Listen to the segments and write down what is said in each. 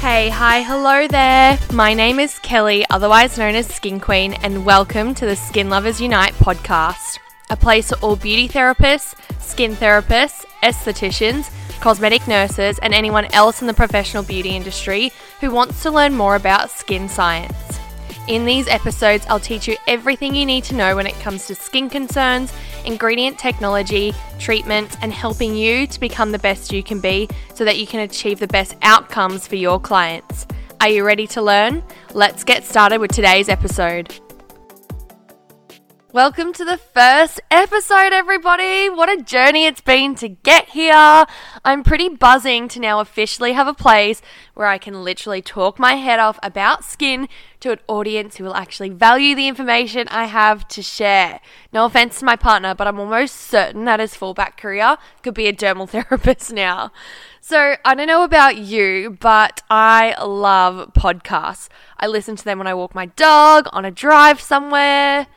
Hey, hi, hello there. My name is Kelly, otherwise known as Skin Queen, and welcome to the Skin Lovers Unite podcast, a place for all beauty therapists, skin therapists, estheticians, cosmetic nurses, and anyone else in the professional beauty industry who wants to learn more about skin science. In these episodes, I'll teach you everything you need to know when it comes to skin concerns, ingredient technology, treatment, and helping you to become the best you can be so that you can achieve the best outcomes for your clients. Are you ready to learn? Let's get started with today's episode. Welcome to the first episode, everybody. What a journey it's been to get here. I'm pretty buzzing to now officially have a place where I can literally talk my head off about skin to an audience who will actually value the information I have to share. No offense to my partner, but I'm almost certain that his fallback career could be a dermal therapist now. So, I don't know about you, but I love podcasts. I listen to them when I walk my dog, on a drive somewhere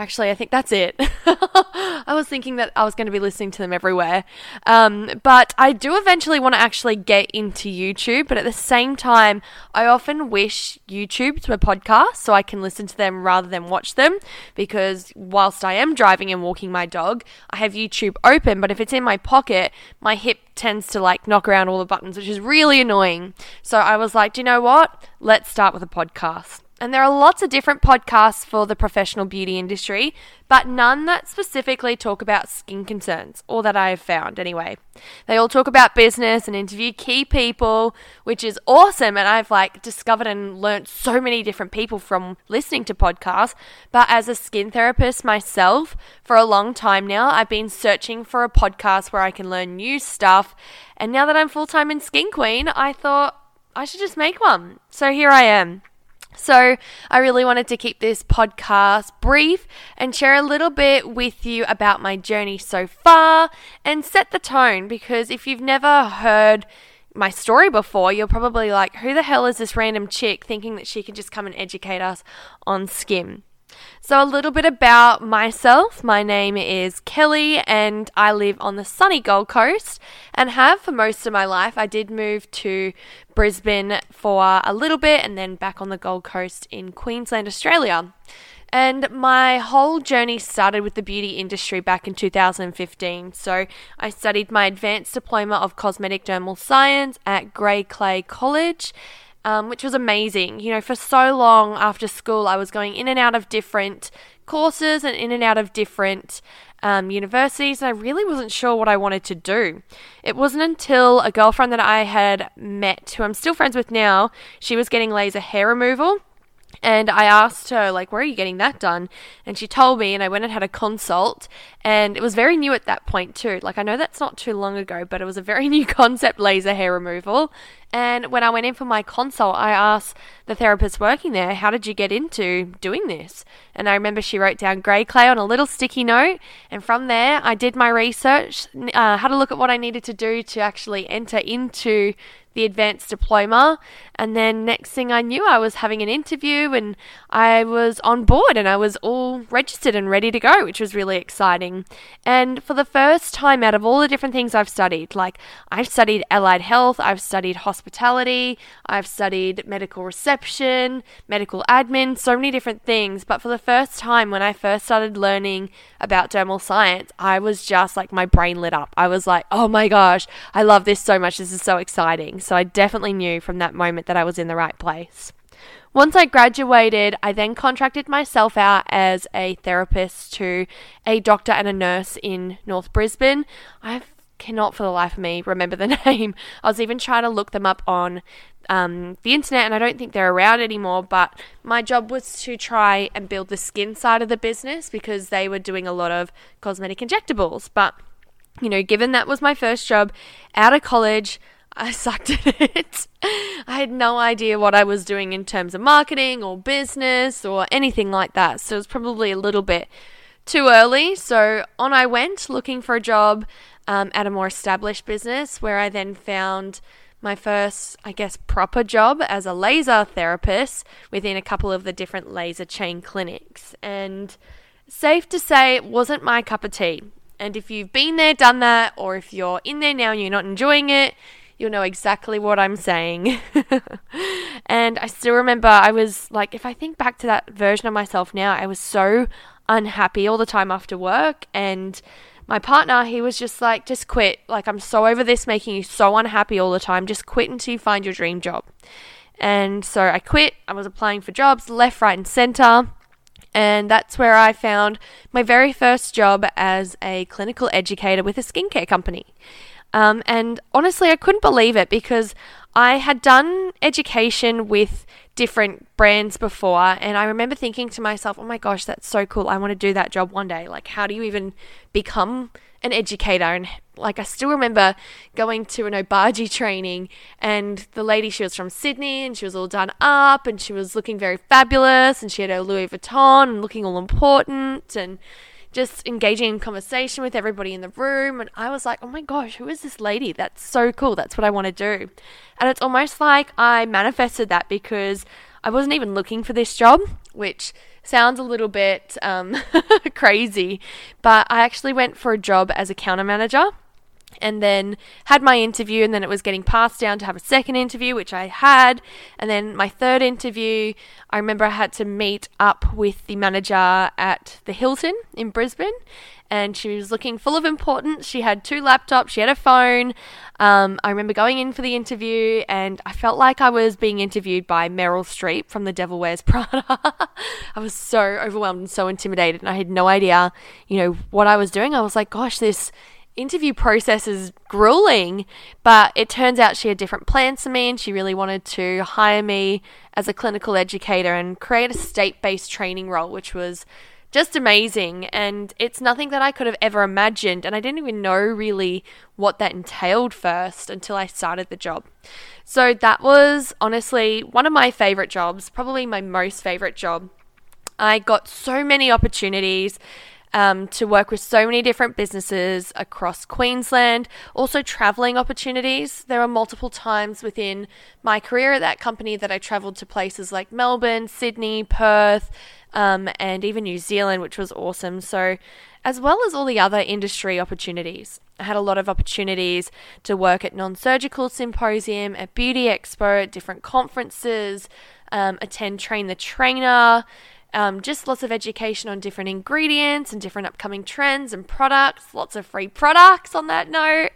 Actually, I think that's it. I was thinking that I was going to be listening to them everywhere. Um, but I do eventually want to actually get into YouTube. But at the same time, I often wish YouTube to a podcast so I can listen to them rather than watch them. Because whilst I am driving and walking my dog, I have YouTube open. But if it's in my pocket, my hip tends to like knock around all the buttons, which is really annoying. So I was like, do you know what? Let's start with a podcast. And there are lots of different podcasts for the professional beauty industry, but none that specifically talk about skin concerns, or that I have found anyway. They all talk about business and interview key people, which is awesome. And I've like discovered and learnt so many different people from listening to podcasts. But as a skin therapist myself, for a long time now, I've been searching for a podcast where I can learn new stuff. And now that I'm full time in Skin Queen, I thought I should just make one. So here I am. So, I really wanted to keep this podcast brief and share a little bit with you about my journey so far and set the tone because if you've never heard my story before, you're probably like, who the hell is this random chick thinking that she can just come and educate us on skin? So, a little bit about myself. My name is Kelly, and I live on the sunny Gold Coast and have for most of my life. I did move to Brisbane for a little bit and then back on the Gold Coast in Queensland, Australia. And my whole journey started with the beauty industry back in 2015. So I studied my advanced diploma of cosmetic dermal science at Grey Clay College um, which was amazing. You know, for so long after school, I was going in and out of different courses and in and out of different um, universities, and I really wasn't sure what I wanted to do. It wasn't until a girlfriend that I had met, who I'm still friends with now, she was getting laser hair removal. And I asked her, like, where are you getting that done? And she told me, and I went and had a consult. And it was very new at that point, too. Like, I know that's not too long ago, but it was a very new concept laser hair removal. And when I went in for my consult, I asked the therapist working there, How did you get into doing this? And I remember she wrote down grey clay on a little sticky note. And from there, I did my research, uh, had a look at what I needed to do to actually enter into the advanced diploma. And then next thing I knew, I was having an interview and I was on board and I was all registered and ready to go, which was really exciting. And for the first time out of all the different things I've studied, like I've studied allied health, I've studied hospitality, I've studied medical reception, medical admin, so many different things. But for the first time, when I first started learning about dermal science, I was just like, my brain lit up. I was like, oh my gosh, I love this so much. This is so exciting. So I definitely knew from that moment that I was in the right place. Once I graduated, I then contracted myself out as a therapist to a doctor and a nurse in North Brisbane. I cannot for the life of me remember the name. I was even trying to look them up on um, the internet, and I don't think they're around anymore. But my job was to try and build the skin side of the business because they were doing a lot of cosmetic injectables. But you know, given that was my first job out of college, I sucked at it. I had no idea what I was doing in terms of marketing or business or anything like that. So it was probably a little bit too early. So on I went looking for a job um, at a more established business where I then found my first, I guess, proper job as a laser therapist within a couple of the different laser chain clinics. And safe to say, it wasn't my cup of tea. And if you've been there, done that, or if you're in there now and you're not enjoying it, you'll know exactly what I'm saying. and I still remember I was like, if I think back to that version of myself now, I was so unhappy all the time after work. And my partner, he was just like, just quit. Like, I'm so over this making you so unhappy all the time. Just quit until you find your dream job. And so I quit. I was applying for jobs left, right, and center. And that's where I found my very first job as a clinical educator with a skincare company. Um, and honestly, I couldn't believe it because I had done education with different brands before, and I remember thinking to myself, oh my gosh, that's so cool. I want to do that job one day. Like, how do you even become an educator? And like, I still remember going to an Obagi training, and the lady, she was from Sydney, and she was all done up, and she was looking very fabulous, and she had her Louis Vuitton and looking all important, and just engaging in conversation with everybody in the room. And I was like, oh my gosh, who is this lady? That's so cool. That's what I want to do. And it's almost like I manifested that because I wasn't even looking for this job, which sounds a little bit um, crazy, but I actually went for a job as a counter manager and then had my interview and then it was getting passed down to have a second interview which i had. And then my third interview i remember i had to meet up with the manager at the hilton in brisbane and she was looking full of importance. She had two laptops she had a phone. Um, i remember going in for the interview and i felt like i was being interviewed by meryl streep from the devil wears prada. I was so overwhelmed and so intimidated and i had no idea you know what i was doing. I was like gosh this interview process is grueling, but it turns out she had different plans for me and she really wanted to hire me as a clinical educator and create a state based training role, which was just amazing. And it's nothing that I could have ever imagined. And I didn't even know really what that entailed first until I started the job. So that was honestly one of my favorite jobs, probably my most favorite job. I got so many opportunities um, to work with so many different businesses across Queensland. Also, traveling opportunities. There were multiple times within my career at that company that I traveled to places like Melbourne, Sydney, Perth, um, and even New Zealand, which was awesome. So, as well as all the other industry opportunities. I had a lot of opportunities to work at non surgical symposium, at Beauty Expo, at different conferences, um, attend Train the Trainer, um, just lots of education on different ingredients and different upcoming trends and products. Lots of free products on that note.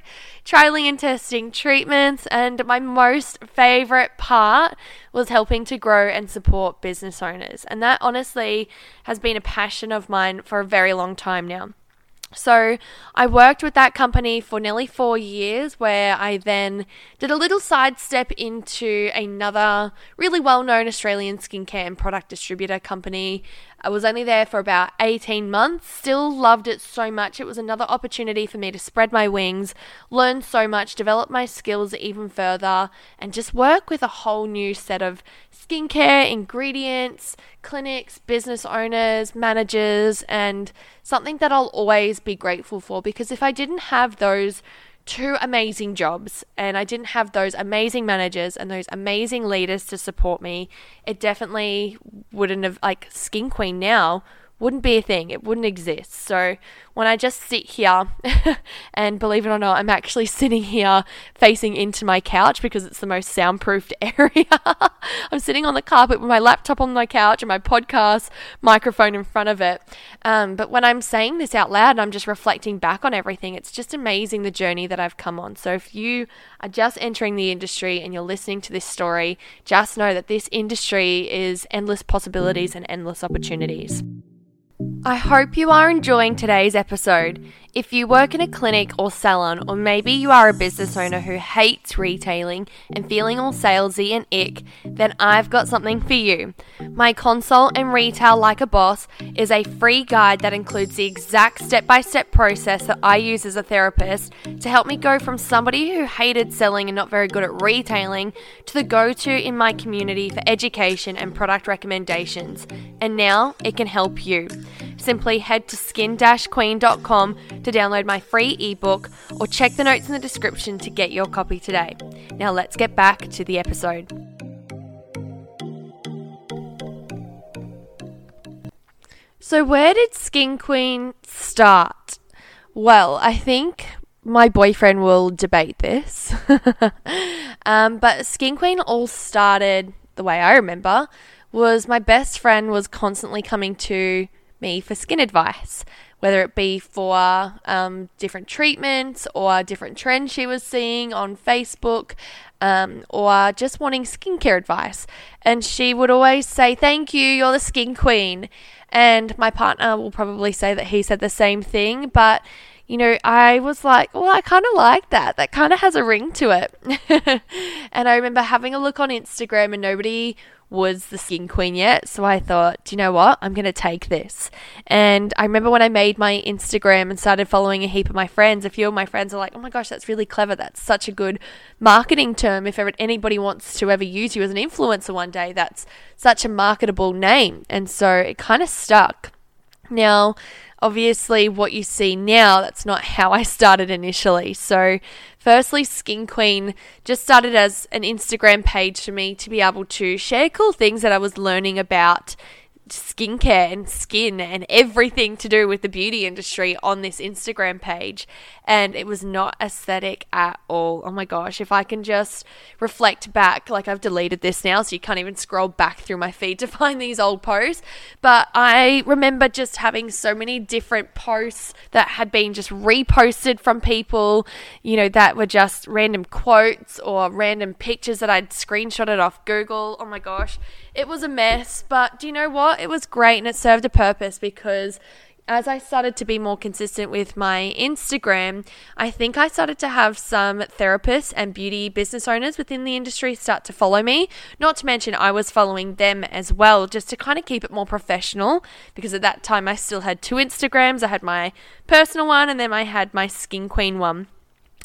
Trialing and testing treatments. And my most favorite part was helping to grow and support business owners. And that honestly has been a passion of mine for a very long time now. So I worked with that company for nearly four years, where I then did a little sidestep into another really well known Australian skincare and product distributor company I was only there for about 18 months, still loved it so much. It was another opportunity for me to spread my wings, learn so much, develop my skills even further, and just work with a whole new set of skincare, ingredients, clinics, business owners, managers, and something that I'll always be grateful for because if I didn't have those two amazing jobs and I didn't have those amazing managers and those amazing leaders to support me, it definitely wouldn't have like Skin Queen now wouldn't be a thing. It wouldn't exist. So when I just sit here, and believe it or not, I'm actually sitting here facing into my couch because it's the most soundproofed area. I'm sitting on the carpet with my laptop on my couch and my podcast microphone in front of it. Um, but when I'm saying this out loud and I'm just reflecting back on everything, it's just amazing the journey that I've come on. So if you are just entering the industry and you're listening to this story, just know that this industry is endless possibilities and endless opportunities. I hope you are enjoying today's episode. If you work in a clinic or salon, or maybe you are a business owner who hates retailing and feeling all salesy and ick, then I've got something for you. My Consult and Retail Like a Boss is a free guide that includes the exact step by step process that I use as a therapist to help me go from somebody who hated selling and not very good at retailing to the go to in my community for education and product recommendations. And now it can help you. Simply head to skin queen.com to download my free ebook or check the notes in the description to get your copy today. Now let's get back to the episode. So, where did Skin Queen start? Well, I think my boyfriend will debate this. um, but Skin Queen all started the way I remember was my best friend was constantly coming to me for skin advice, whether it be for um, different treatments or different trends she was seeing on Facebook um, or just wanting skincare advice. And she would always say, Thank you, you're the skin queen. And my partner will probably say that he said the same thing, but you know, I was like, well, I kind of like that. That kind of has a ring to it. and I remember having a look on Instagram and nobody was the skin queen yet. So I thought, do you know what? I'm going to take this. And I remember when I made my Instagram and started following a heap of my friends, a few of my friends are like, oh my gosh, that's really clever. That's such a good marketing term. If ever anybody wants to ever use you as an influencer one day, that's such a marketable name. And so it kind of stuck. Now, obviously what you see now that's not how I started initially. So, firstly, Skin Queen just started as an Instagram page for me to be able to share cool things that I was learning about skincare and skin and everything to do with the beauty industry on this Instagram page. And it was not aesthetic at all. Oh my gosh, if I can just reflect back, like I've deleted this now, so you can't even scroll back through my feed to find these old posts. But I remember just having so many different posts that had been just reposted from people, you know, that were just random quotes or random pictures that I'd screenshotted off Google. Oh my gosh it was a mess, but do you know what? It was great and it served a purpose because as I started to be more consistent with my Instagram, I think I started to have some therapists and beauty business owners within the industry start to follow me. Not to mention, I was following them as well, just to kind of keep it more professional. Because at that time, I still had two Instagrams I had my personal one, and then I had my Skin Queen one.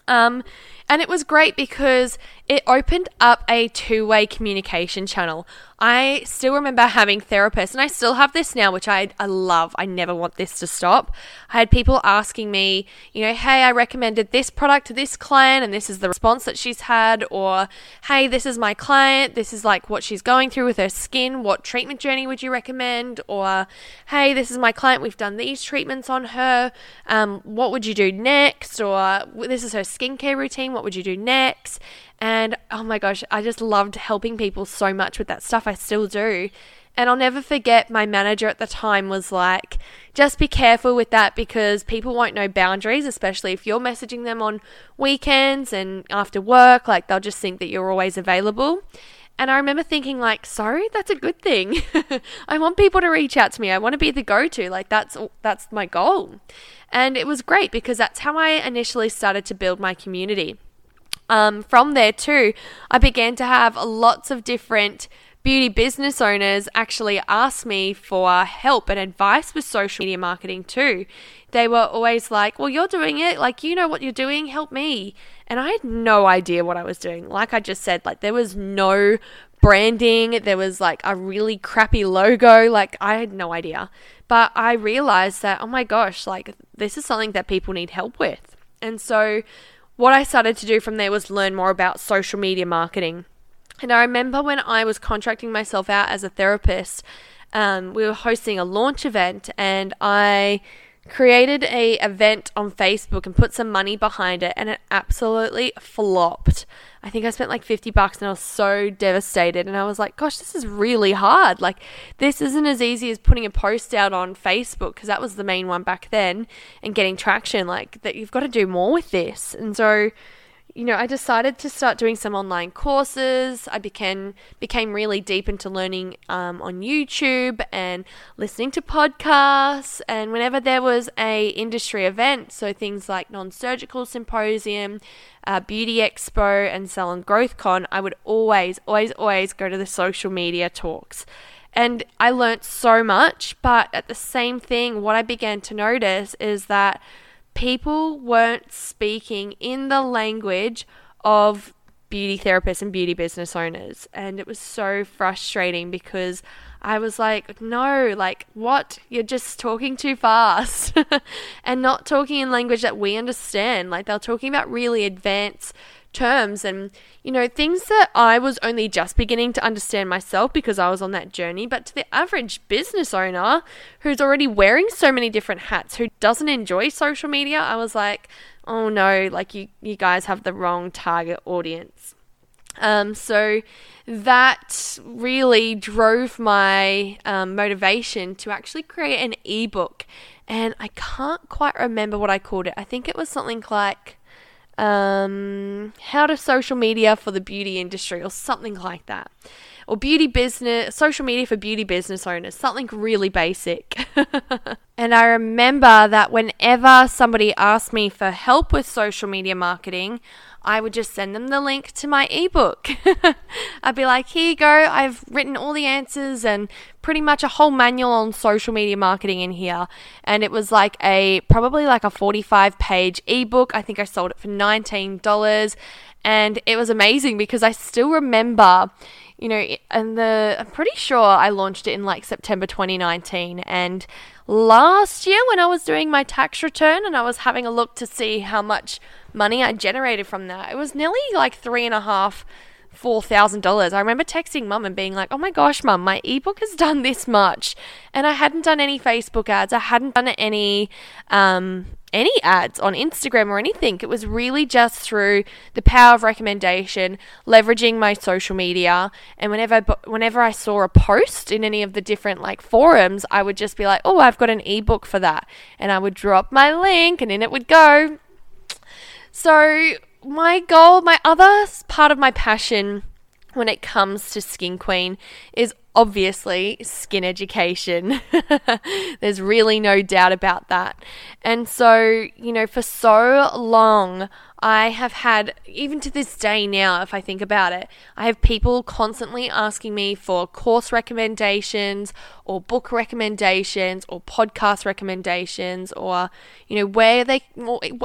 Um, and it was great because it opened up a two way communication channel. I still remember having therapists, and I still have this now, which I, I love. I never want this to stop. I had people asking me, you know, hey, I recommended this product to this client, and this is the response that she's had, or hey, this is my client, this is like what she's going through with her skin, what treatment journey would you recommend? Or hey, this is my client, we've done these treatments on her, um, what would you do next? Or this is her skincare routine, what would you do next? And oh my gosh, I just loved helping people so much with that stuff. I still do. And I'll never forget my manager at the time was like, just be careful with that because people won't know boundaries, especially if you're messaging them on weekends and after work. Like, they'll just think that you're always available. And I remember thinking, like, sorry, that's a good thing. I want people to reach out to me. I want to be the go-to. Like, that's that's my goal. And it was great because that's how I initially started to build my community. Um, from there, too, I began to have lots of different beauty business owners actually ask me for help and advice with social media marketing too. They were always like, Well, you're doing it. Like, you know what you're doing. Help me. And I had no idea what I was doing. Like I just said, like, there was no branding. There was like a really crappy logo. Like, I had no idea. But I realized that, oh my gosh, like, this is something that people need help with. And so, what I started to do from there was learn more about social media marketing. And I remember when I was contracting myself out as a therapist, um, we were hosting a launch event, and I created a event on Facebook and put some money behind it and it absolutely flopped. I think I spent like 50 bucks and I was so devastated and I was like, gosh, this is really hard. Like this isn't as easy as putting a post out on Facebook because that was the main one back then and getting traction like that you've got to do more with this. And so you know, I decided to start doing some online courses. I became became really deep into learning um, on YouTube and listening to podcasts. And whenever there was a industry event, so things like non-surgical symposium, uh, beauty expo, and salon growth con, I would always, always, always go to the social media talks. And I learnt so much, but at the same thing, what I began to notice is that people weren't speaking in the language of beauty therapists and beauty business owners. And it was so frustrating because I was like, no, like, what? You're just talking too fast and not talking in language that we understand. Like, they're talking about really advanced terms and you know things that I was only just beginning to understand myself because I was on that journey but to the average business owner who's already wearing so many different hats who doesn't enjoy social media I was like oh no, like you, you guys have the wrong target audience. Um, so that really drove my um, motivation to actually create an ebook. And I can't quite remember what I called it. I think it was something like um, How to Social Media for the Beauty Industry or something like that or beauty business, social media for beauty business owners, something really basic. and I remember that whenever somebody asked me for help with social media marketing, I would just send them the link to my ebook. I'd be like, here you go, I've written all the answers and pretty much a whole manual on social media marketing in here. And it was like a probably like a 45 page ebook. I think I sold it for $19. And it was amazing because I still remember you know, and the I'm pretty sure I launched it in like September 2019 and last year when I was doing my tax return and I was having a look to see how much money I generated from that, it was nearly like three and a half four thousand dollars. I remember texting mum and being like, "Oh my gosh, mum, my ebook has done this much," and I hadn't done any Facebook ads. I hadn't done any um, any ads on Instagram or anything. It was really just through the power of recommendation, leveraging my social media, and whenever whenever I saw a post in any of the different like forums, I would just be like, "Oh, I've got an ebook for that." And I would drop my link and in it would go. So, my goal, my other part of my passion when it comes to Skin Queen is obviously skin education. There's really no doubt about that. And so, you know, for so long, I have had, even to this day now, if I think about it, I have people constantly asking me for course recommendations or book recommendations or podcast recommendations or, you know, where they,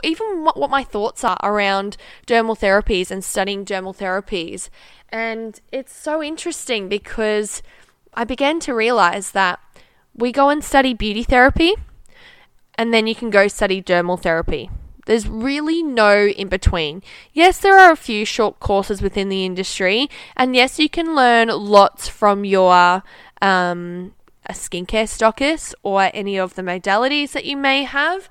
even what, what my thoughts are around dermal therapies and studying dermal therapies. And it's so interesting because I began to realize that we go and study beauty therapy and then you can go study dermal therapy. There's really no in between. Yes, there are a few short courses within the industry, and yes, you can learn lots from your um, a skincare stockist or any of the modalities that you may have.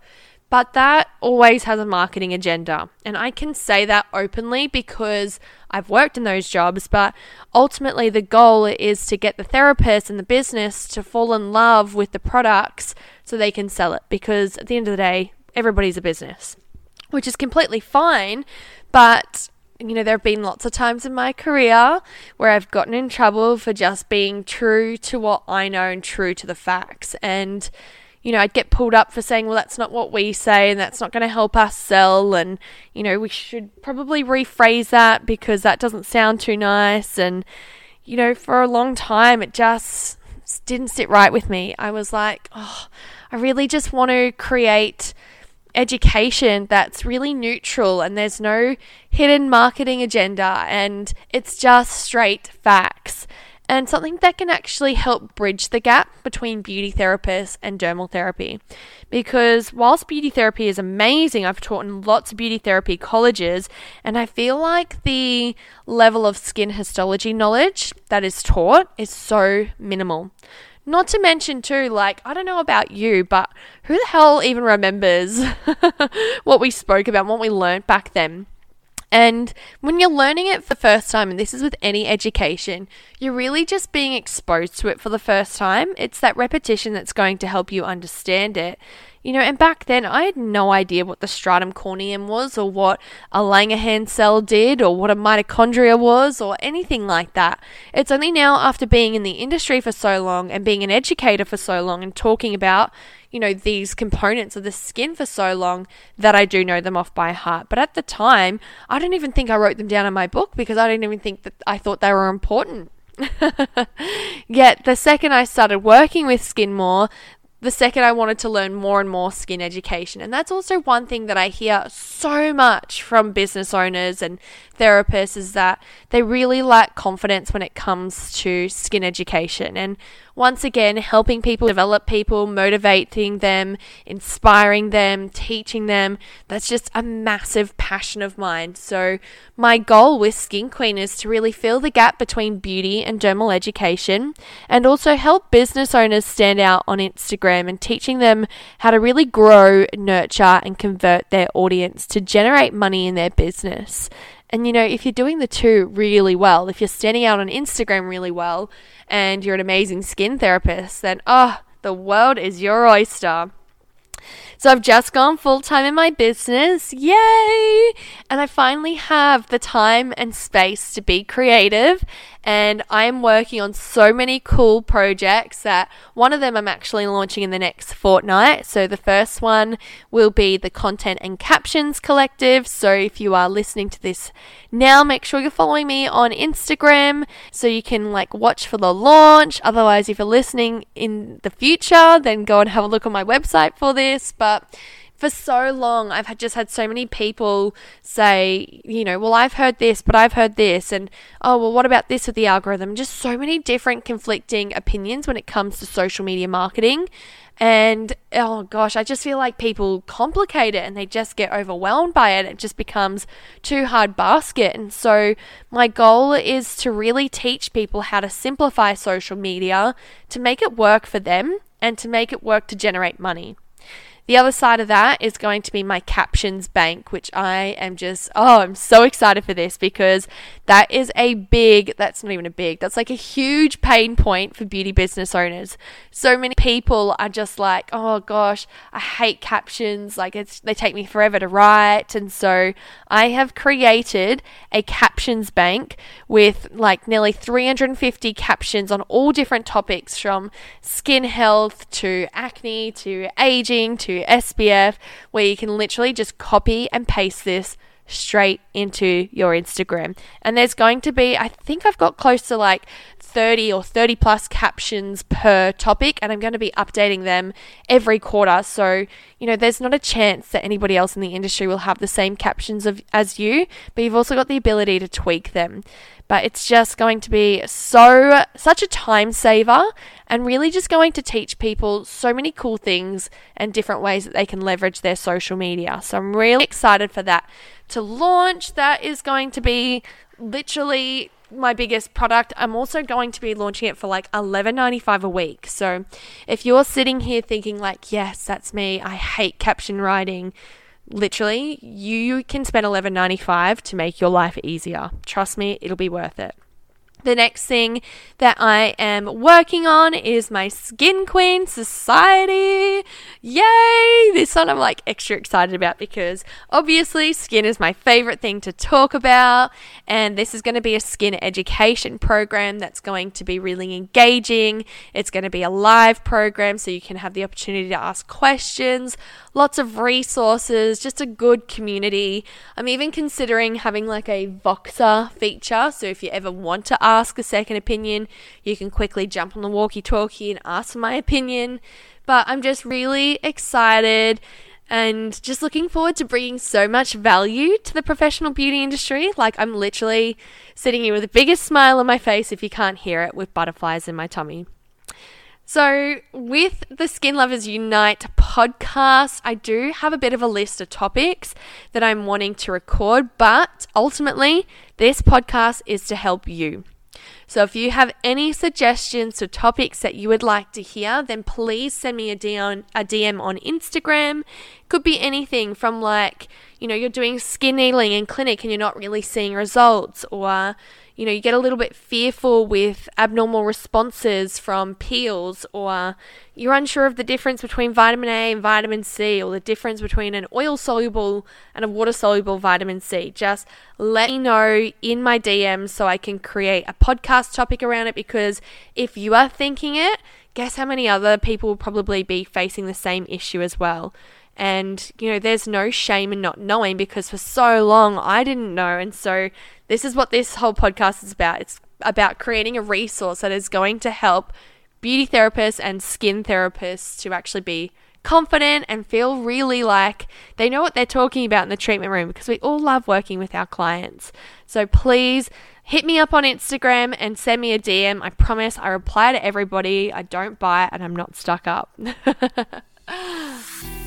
But that always has a marketing agenda. And I can say that openly because I've worked in those jobs. But ultimately, the goal is to get the therapist and the business to fall in love with the products so they can sell it. Because at the end of the day, everybody's a business, which is completely fine. But you know, there have been lots of times in my career where I've gotten in trouble for just being true to what I know and true to the facts. And you know, I'd get pulled up for saying, well, that's not what we say and that's not going to help us sell. And, you know, we should probably rephrase that because that doesn't sound too nice. And, you know, for a long time, it just didn't sit right with me. I was like, oh, I really just want to create education that's really neutral and there's no hidden marketing agenda and it's just straight facts and something that can actually help bridge the gap between beauty therapists and dermal therapy. Because whilst beauty therapy is amazing, I've taught in lots of beauty therapy colleges, and I feel like the level of skin histology knowledge that is taught is so minimal. Not to mention, too, like, I don't know about you, but who the hell even remembers what we spoke about, what we learned back then? And when you're learning it for the first time, and this is with any education, you're really just being exposed to it for the first time. It's that repetition that's going to help you understand it. You know, and back then I had no idea what the stratum corneum was or what a Langerhans cell did or what a mitochondria was or anything like that. It's only now after being in the industry for so long and being an educator for so long and talking about, you know, these components of the skin for so long that I do know them off by heart. But at the time, I don't even think I wrote them down in my book because I didn't even think that I thought they were important. Yet the second I started working with skin more, the second I wanted to learn more and more skin education. And that's also one thing that I hear so much from business owners and therapists is that they really lack confidence when it comes to skin education. And once again, helping people develop people, motivating them, inspiring them, teaching them. That's just a massive passion of mine. So, my goal with Skin Queen is to really fill the gap between beauty and dermal education and also help business owners stand out on Instagram Instagram and teaching them how to really grow, nurture, and convert their audience to generate money in their business. And you know, if you're doing the two really well, if you're standing out on Instagram really well and you're an amazing skin therapist, then oh, the world is your oyster. So I've just gone full time in my business. Yay! And I finally have the time and space to be creative. And I am working on so many cool projects that one of them I'm actually launching in the next fortnight. So the first one will be the Content and Captions Collective. So if you are listening to this now, make sure you're following me on Instagram so you can like watch for the launch. Otherwise, if you're listening in the future, then go and have a look on my website for this. But for so long, I've had just had so many people say, you know, well, I've heard this, but I've heard this, and oh, well, what about this with the algorithm? Just so many different conflicting opinions when it comes to social media marketing. And oh gosh, I just feel like people complicate it and they just get overwhelmed by it. It just becomes too hard basket. And so, my goal is to really teach people how to simplify social media to make it work for them and to make it work to generate money. The other side of that is going to be my captions bank, which I am just, oh, I'm so excited for this because that is a big, that's not even a big, that's like a huge pain point for beauty business owners. So many people are just like, oh gosh, I hate captions. Like it's, they take me forever to write. And so I have created a captions bank with like nearly 350 captions on all different topics from skin health to acne to aging to SPF, where you can literally just copy and paste this straight into your Instagram. And there's going to be, I think I've got close to like 30 or 30 plus captions per topic, and I'm going to be updating them every quarter. So, you know, there's not a chance that anybody else in the industry will have the same captions of, as you, but you've also got the ability to tweak them but it's just going to be so such a time saver and really just going to teach people so many cool things and different ways that they can leverage their social media. So I'm really excited for that to launch. That is going to be literally my biggest product. I'm also going to be launching it for like $11.95 a week. So if you're sitting here thinking like, yes, that's me. I hate caption writing literally you can spend 11.95 to make your life easier trust me it'll be worth it the next thing that I am working on is my Skin Queen Society. Yay! This one I'm like extra excited about because obviously skin is my favorite thing to talk about, and this is going to be a skin education program that's going to be really engaging. It's going to be a live program so you can have the opportunity to ask questions, lots of resources, just a good community. I'm even considering having like a Voxer feature, so if you ever want to ask a second opinion. You can quickly jump on the walkie talkie and ask for my opinion. But I'm just really excited and just looking forward to bringing so much value to the professional beauty industry. Like, I'm literally sitting here with the biggest smile on my face if you can't hear it, with butterflies in my tummy. So, with the Skin Lovers Unite podcast, I do have a bit of a list of topics that I'm wanting to record, but ultimately, this podcast is to help you. So if you have any suggestions or topics that you would like to hear, then please send me a DM, a DM on Instagram. Could be anything from like, you know, you're doing skin needling in clinic and you're not really seeing results, or you know, you get a little bit fearful with abnormal responses from peels, or you're unsure of the difference between vitamin A and vitamin C, or the difference between an oil soluble and a water soluble vitamin C, just let me know in my DMs so I can create a podcast topic around it. Because if you are thinking it, guess how many other people will probably be facing the same issue as well. And, you know, there's no shame in not knowing because for so long I didn't know. And so this is what this whole podcast is about. It's about creating a resource that is going to help beauty therapists and skin therapists to actually be confident and feel really like they know what they're talking about in the treatment room because we all love working with our clients. So please hit me up on Instagram and send me a DM. I promise I reply to everybody. I don't bite and I'm not stuck up.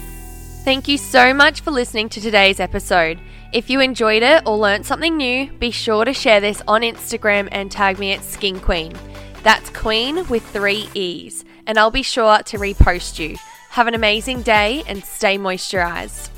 Thank you so much for listening to today's episode. If you enjoyed it or learned something new, be sure to share this on Instagram and tag me at Skin Queen. That's Queen with three E's. and I'll be sure to repost you. Have an amazing day and stay moisturized.